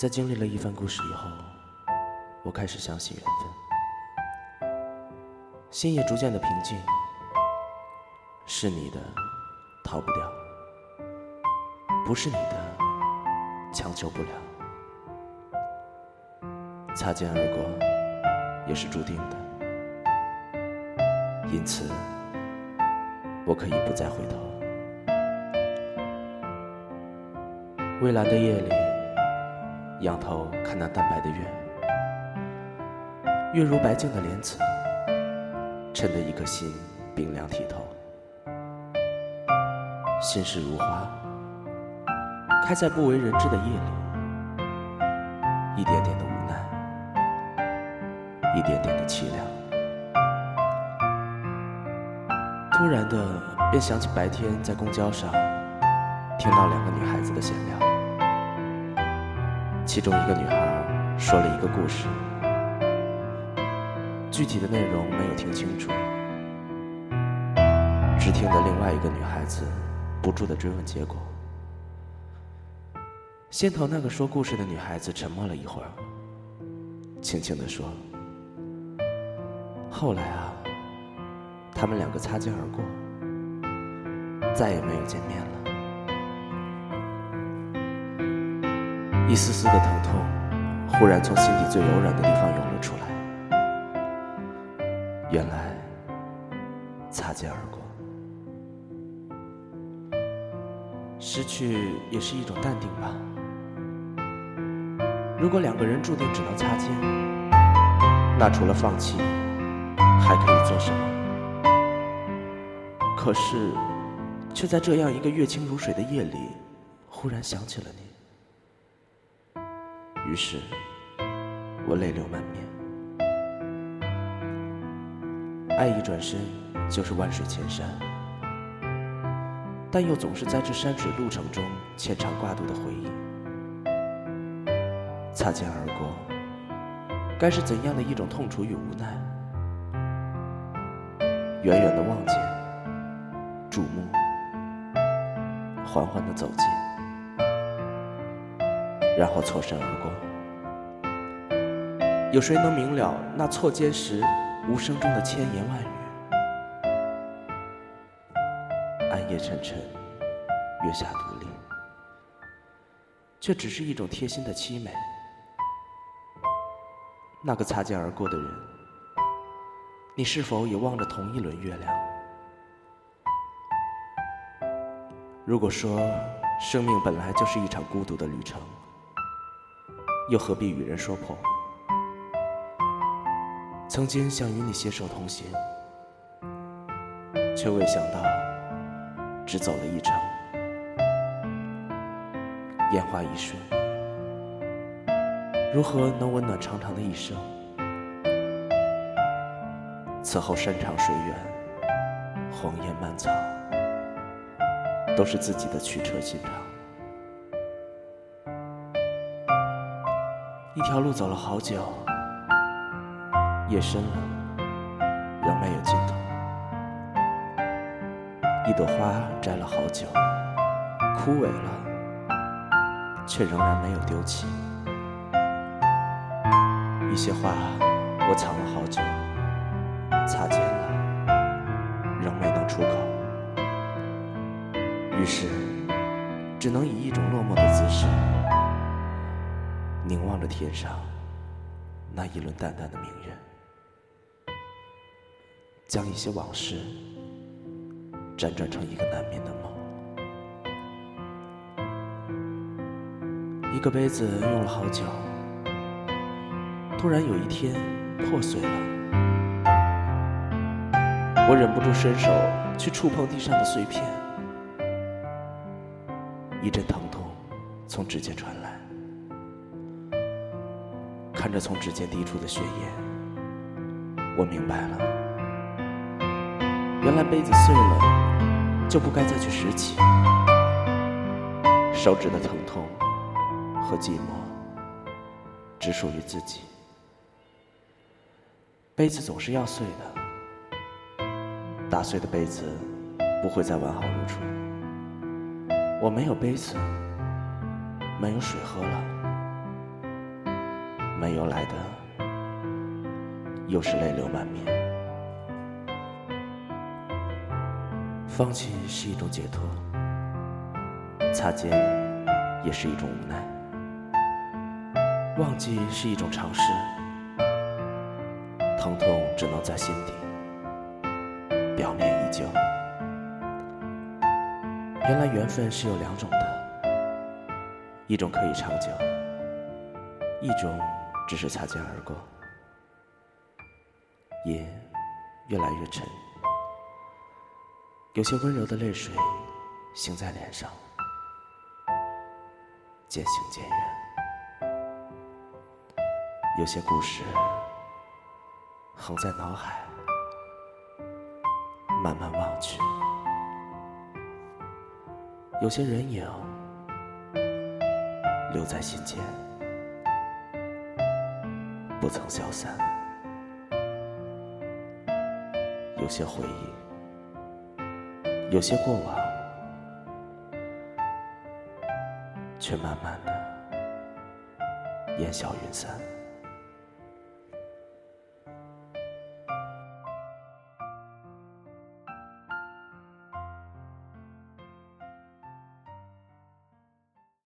在经历了一番故事以后，我开始相信缘分，心也逐渐的平静。是你的，逃不掉；不是你的，强求不了。擦肩而过，也是注定的。因此，我可以不再回头。未来的夜里，仰头看那淡白的月，月如白净的莲子，衬得一颗心冰凉剔透。心事如花，开在不为人知的夜里，一点点的无奈，一点点的凄凉。突然的，便想起白天在公交上听到两个女孩子的闲聊。其中一个女孩说了一个故事，具体的内容没有听清楚，只听得另外一个女孩子不住的追问结果。先头那个说故事的女孩子沉默了一会儿，轻轻的说：“后来啊，他们两个擦肩而过，再也没有见面了。”一丝丝的疼痛，忽然从心底最柔软的地方涌了出来。原来，擦肩而过，失去也是一种淡定吧。如果两个人注定只能擦肩，那除了放弃，还可以做什么？可是，却在这样一个月清如水的夜里，忽然想起了你。于是，我泪流满面。爱一转身就是万水千山，但又总是在这山水路程中牵肠挂肚的回忆。擦肩而过，该是怎样的一种痛楚与无奈？远远的望见，注目，缓缓的走近。然后错身而过，有谁能明了那错肩时无声中的千言万语？暗夜沉沉，月下独立，却只是一种贴心的凄美。那个擦肩而过的人，你是否也望着同一轮月亮？如果说生命本来就是一场孤独的旅程，又何必与人说破？曾经想与你携手同行，却未想到只走了一程。烟花一瞬，如何能温暖长长的一生？此后山长水远，荒烟蔓草，都是自己的曲折心肠。一条路走了好久，夜深了，仍没有尽头。一朵花摘了好久，枯萎了，却仍然没有丢弃。一些话我藏了好久，擦肩了，仍没能出口。于是，只能以一种落寞的姿势。凝望着天上那一轮淡淡的明月，将一些往事辗转成一个难眠的梦。一个杯子用了好久，突然有一天破碎了，我忍不住伸手去触碰地上的碎片，一阵疼痛从指尖传来。看着从指尖滴出的血液，我明白了，原来杯子碎了就不该再去拾起。手指的疼痛和寂寞只属于自己。杯子总是要碎的，打碎的杯子不会再完好如初。我没有杯子，没有水喝了。没有来的，又是泪流满面。放弃是一种解脱，擦肩也是一种无奈，忘记是一种尝试，疼痛只能在心底，表面依旧。原来缘分是有两种的，一种可以长久，一种只是擦肩而过。夜越来越沉，有些温柔的泪水醒在脸上，渐行渐远。有些故事横在脑海，慢慢忘去。有些人影留在心间，曾消散；有些回忆，有些过往，却慢慢的烟消云散。